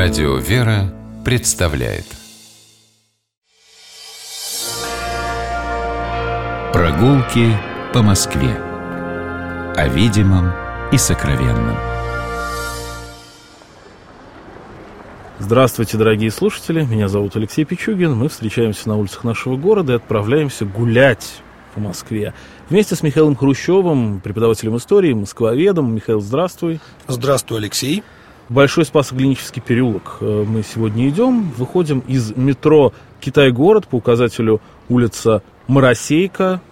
Радио «Вера» представляет Прогулки по Москве О видимом и сокровенном Здравствуйте, дорогие слушатели. Меня зовут Алексей Пичугин. Мы встречаемся на улицах нашего города и отправляемся гулять по Москве. Вместе с Михаилом Хрущевым, преподавателем истории, москвоведом. Михаил, здравствуй. Здравствуй, Алексей. Большой Спасоглинический переулок. Э, мы сегодня идем, выходим из метро Китай-город по указателю улица Моросейка.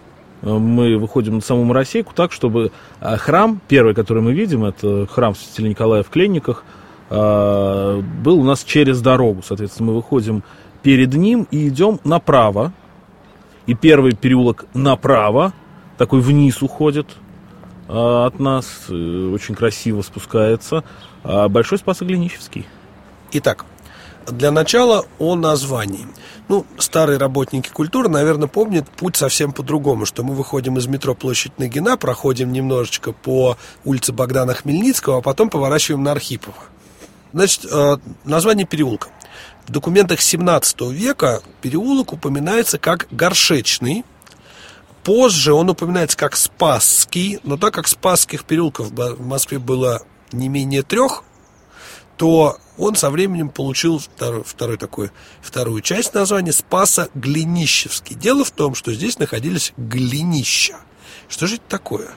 Э, мы выходим на саму Моросейку так, чтобы э, храм, первый, который мы видим, это храм святителя Николая в Кленниках, был у нас через дорогу. Соответственно, мы выходим перед ним и идем направо. И первый переулок направо, такой вниз уходит от нас, очень красиво спускается Большой Спасоглинический. Итак, для начала о названии. Ну, старые работники культуры, наверное, помнят путь совсем по-другому, что мы выходим из метро Площадь Нагина, проходим немножечко по улице Богдана Хмельницкого, а потом поворачиваем на Архипова. Значит, э, название переулка. В документах 17 века переулок упоминается как Горшечный. Позже он упоминается как Спасский, но так как Спасских переулков в Москве было не менее трех, то он со временем получил второй, второй такой, вторую часть названия Спаса Глинищевский. Дело в том, что здесь находились глинища. Что же это такое?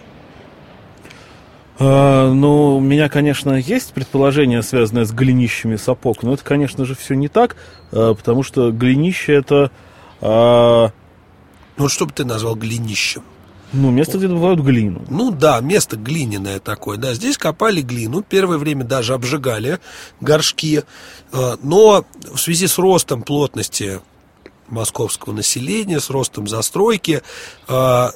А, ну, у меня, конечно, есть предположение, связанное с глинищами сапог, но это, конечно же, все не так, а, потому что глинище это... А... Ну, что бы ты назвал глинищем? Ну, место, где добывают глину. Ну да, место глиняное такое, да. Здесь копали глину, первое время даже обжигали горшки, э, но в связи с ростом плотности московского населения, с ростом застройки, э,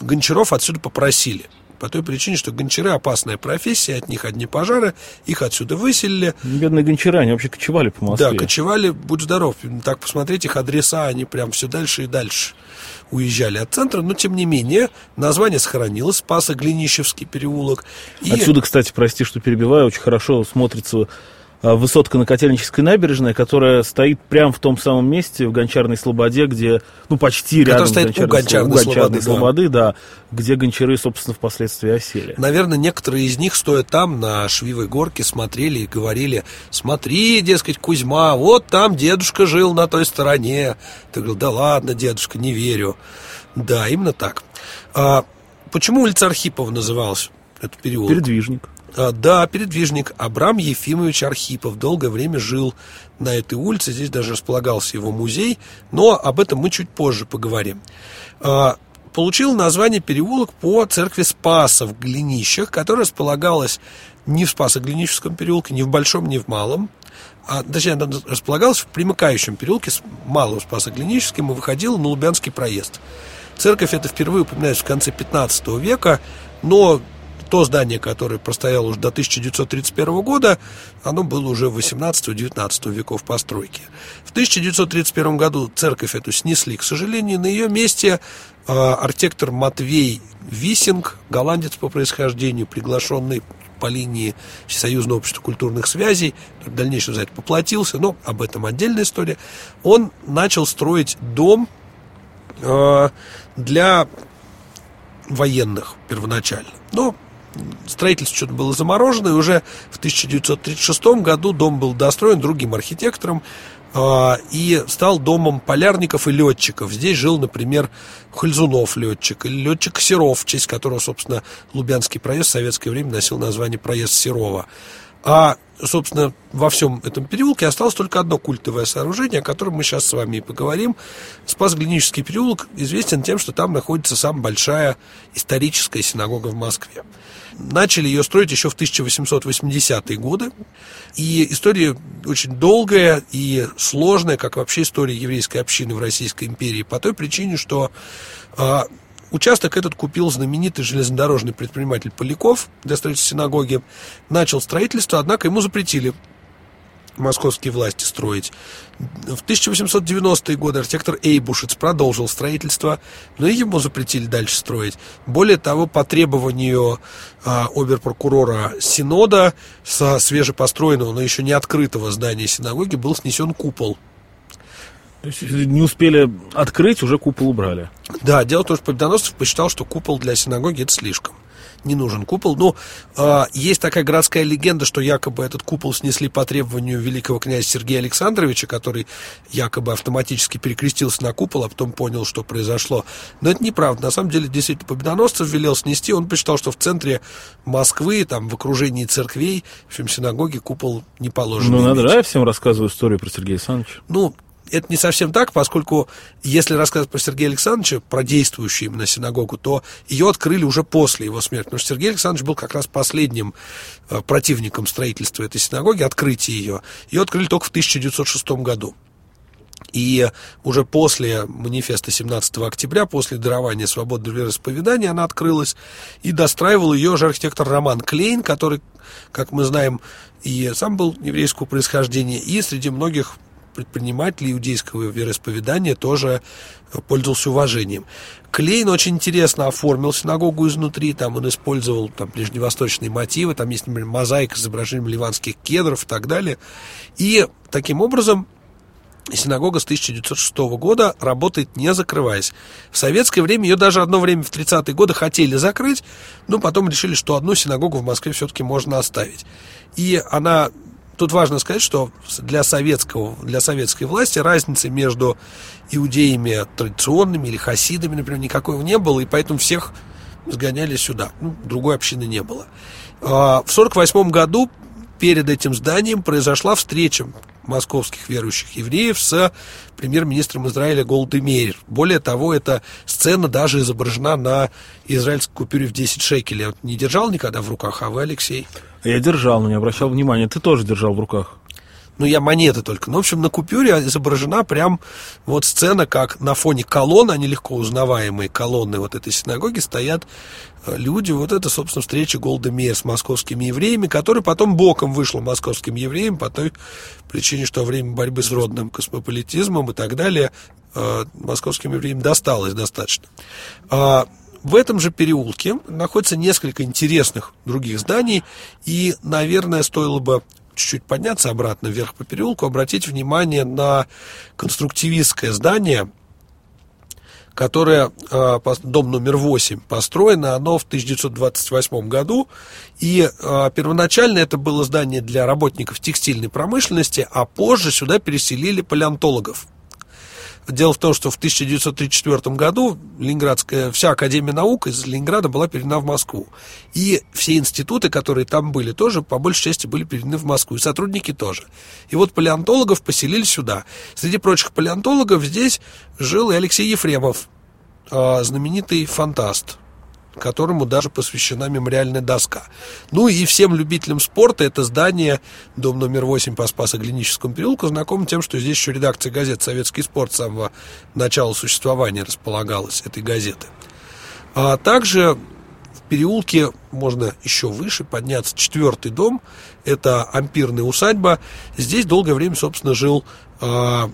гончаров отсюда попросили. По той причине, что гончары опасная профессия, от них одни пожары, их отсюда выселили. Бедные гончары, они вообще кочевали по Москве. Да, кочевали, будь здоров. Так посмотреть их адреса, они прям все дальше и дальше уезжали от центра, но тем не менее название сохранилось, Спаса Глинищевский переулок. И... Отсюда, кстати, прости, что перебиваю, очень хорошо смотрится высотка на Котельнической набережной, которая стоит прямо в том самом месте, в Гончарной Слободе, где, ну, почти рядом с Гончарной, у Гончарной, у Гончарной Слободы, да. да, где гончары, собственно, впоследствии осели. Наверное, некоторые из них, стоя там, на Швивой горке, смотрели и говорили, смотри, дескать, Кузьма, вот там дедушка жил на той стороне. Ты говорил, да ладно, дедушка, не верю. Да, именно так. А, почему улица Архипова называлась? этот переулок? Передвижник. А, да, передвижник Абрам Ефимович Архипов долгое время жил на этой улице, здесь даже располагался его музей, но об этом мы чуть позже поговорим. А, получил название переулок по церкви Спаса в Глинищах, которая располагалась не в Спасо-Глиническом переулке, не в Большом, не в Малом, а, точнее, она располагалась в примыкающем переулке с Малым Спасо-Глиническим и выходила на Лубянский проезд. Церковь это впервые упоминается в конце 15 века, но то здание, которое простояло уже до 1931 года, оно было уже 18-19 веков постройки. В 1931 году церковь эту снесли, к сожалению, на ее месте э, архитектор Матвей Висинг, голландец по происхождению, приглашенный по линии Всесоюзного общества культурных связей, в дальнейшем за это поплатился, но об этом отдельная история, он начал строить дом э, для военных первоначально. Но строительство что-то было заморожено, и уже в 1936 году дом был достроен другим архитектором э, и стал домом полярников и летчиков. Здесь жил, например, Хальзунов летчик, или летчик Серов, в честь которого, собственно, Лубянский проезд в советское время носил название проезд Серова. А, собственно, во всем этом переулке осталось только одно культовое сооружение, о котором мы сейчас с вами и поговорим. Спас-Глинический переулок известен тем, что там находится самая большая историческая синагога в Москве. Начали ее строить еще в 1880-е годы. И история очень долгая и сложная, как вообще история еврейской общины в Российской империи, по той причине, что а, Участок этот купил знаменитый железнодорожный предприниматель Поляков для строительства синагоги. Начал строительство, однако ему запретили московские власти строить. В 1890-е годы архитектор Эйбушец продолжил строительство, но ему запретили дальше строить. Более того, по требованию а, оберпрокурора Синода со свежепостроенного, но еще не открытого здания синагоги был снесен купол. То есть не успели открыть, уже купол убрали. Да, дело в том, что Победоносцев посчитал, что купол для синагоги это слишком не нужен купол. Но э, есть такая городская легенда, что якобы этот купол снесли по требованию великого князя Сергея Александровича, который якобы автоматически перекрестился на купол, а потом понял, что произошло. Но это неправда. На самом деле, действительно, Победоносцев велел снести. Он посчитал, что в центре Москвы, там, в окружении церквей, в общем, синагоги купол не положен. Ну, надо, да, я всем рассказываю историю про Сергея Александровича. Ну, это не совсем так, поскольку если рассказывать про Сергея Александровича, про действующую именно синагогу, то ее открыли уже после его смерти. Потому что Сергей Александрович был как раз последним э, противником строительства этой синагоги, открытия ее. Ее открыли только в 1906 году. И уже после манифеста 17 октября, после дарования свободы вероисповедания, она открылась, и достраивал ее же архитектор Роман Клейн, который, как мы знаем, и сам был еврейского происхождения, и среди многих предпринимателей иудейского вероисповедания тоже пользовался уважением. Клейн очень интересно оформил синагогу изнутри, там он использовал там, ближневосточные мотивы, там есть, например, мозаика с изображением ливанских кедров и так далее. И таким образом синагога с 1906 года работает не закрываясь. В советское время ее даже одно время в 30-е годы хотели закрыть, но потом решили, что одну синагогу в Москве все-таки можно оставить. И она Тут важно сказать, что для, советского, для советской власти разницы между иудеями традиционными или хасидами, например, никакой не было, и поэтому всех сгоняли сюда. Ну, другой общины не было. А, в 1948 году перед этим зданием произошла встреча московских верующих евреев с премьер-министром Израиля Голдемейр. Более того, эта сцена даже изображена на израильской купюре в 10 шекелей. Не держал никогда в руках, а вы, Алексей? Я держал, но не обращал внимания. Ты тоже держал в руках. Ну, я монеты только. Ну, в общем, на купюре изображена прям вот сцена, как на фоне колонн, они легко узнаваемые колонны вот этой синагоги, стоят э, люди. Вот это, собственно, встреча Голда Меир с московскими евреями, которая потом боком вышла московским евреям по той причине, что во время борьбы с родным космополитизмом и так далее э, московским евреям досталось достаточно. В этом же переулке находится несколько интересных других зданий, и, наверное, стоило бы чуть-чуть подняться обратно вверх по переулку, обратить внимание на конструктивистское здание, которое, а, дом номер 8, построено оно в 1928 году, и а, первоначально это было здание для работников текстильной промышленности, а позже сюда переселили палеонтологов – Дело в том, что в 1934 году Ленинградская, вся Академия наук из Ленинграда была переведена в Москву. И все институты, которые там были, тоже по большей части были переведены в Москву. И сотрудники тоже. И вот палеонтологов поселили сюда. Среди прочих палеонтологов здесь жил и Алексей Ефремов, а, знаменитый фантаст, которому даже посвящена мемориальная доска. Ну и всем любителям спорта это здание, дом номер 8 по Спасо-Глиническому переулку, знакомо тем, что здесь еще редакция газеты «Советский спорт» с самого начала существования располагалась, этой газеты. А также в переулке можно еще выше подняться, четвертый дом, это ампирная усадьба. Здесь долгое время, собственно, жил а,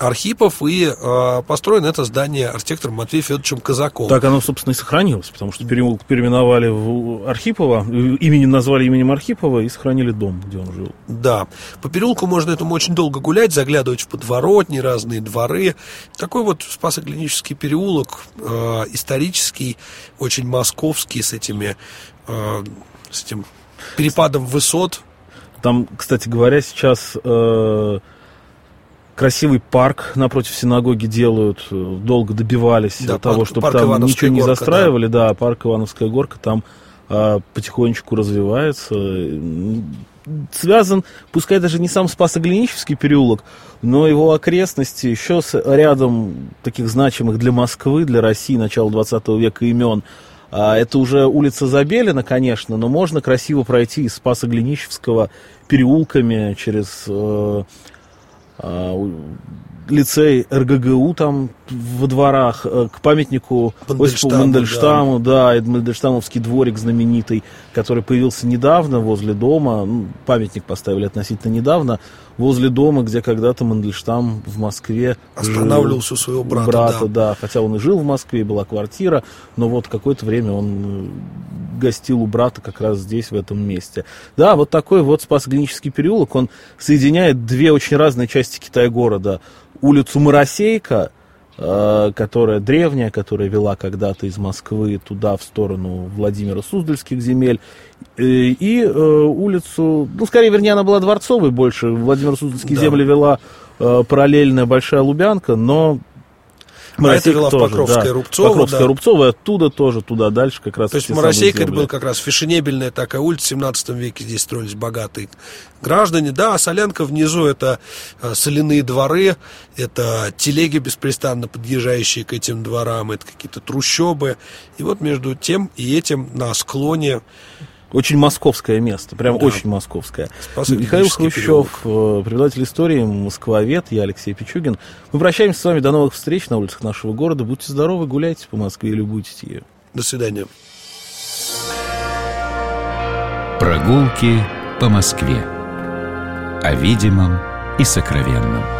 Архипов, и э, построено это здание архитектором Матвеем Федоровичем Казаковым. Так оно, собственно, и сохранилось, потому что переулок переименовали в Архипова, именем назвали именем Архипова и сохранили дом, где он жил. Да, по переулку можно этому очень долго гулять, заглядывать в подворотни, разные дворы. Такой вот Спасоклинический переулок, э, исторический, очень московский, с этими, э, с этим перепадом высот. Там, кстати говоря, сейчас... Э, красивый парк напротив синагоги делают, э, долго добивались да, того, чтобы парк там Ивановская ничего не горка, застраивали, да. да, парк Ивановская горка там а, потихонечку развивается. Связан, пускай даже не сам Спасоглинический переулок, но его окрестности еще с рядом таких значимых для Москвы, для России начала 20 века имен. А, это уже улица Забелина, конечно, но можно красиво пройти из Спаса-Глинищевского переулками через э, лицей РГГУ там во дворах, э, к памятнику Осипу Мандельштаму, да, да Мандельштамовский дворик знаменитый, который появился недавно возле дома, ну, памятник поставили относительно недавно, возле дома, где когда-то Мандельштам в Москве останавливался жил, у своего брата, брата да. да, хотя он и жил в Москве, была квартира, но вот какое-то время он э, гостил у брата как раз здесь, в этом месте. Да, вот такой вот Спас-Клинический переулок, он соединяет две очень разные части Китая-города. Улицу Моросейка, которая древняя, которая вела когда-то из Москвы туда, в сторону Владимира Суздальских земель, э, и э, улицу, ну, скорее, вернее, она была дворцовой больше, Владимир Суздальские да. земли вела э, параллельная Большая Лубянка, но Моросейка а это вела тоже, в Покровское, да. Рубцово. Покровское, да. Рубцово, оттуда тоже, туда дальше как раз. То есть Моросейка это был как раз фешенебельная такая улица, в 17 веке здесь строились богатые граждане. Да, а Солянка внизу это э, соляные дворы, это телеги беспрестанно подъезжающие к этим дворам, это какие-то трущобы. И вот между тем и этим на склоне очень московское место, прям да. очень московское. Михаил Хрущев, переулок. преподаватель истории, москвовед, я Алексей Пичугин. Мы прощаемся с вами, до новых встреч на улицах нашего города. Будьте здоровы, гуляйте по Москве и любуйтесь ею. До свидания. Прогулки по Москве. О видимом и сокровенном.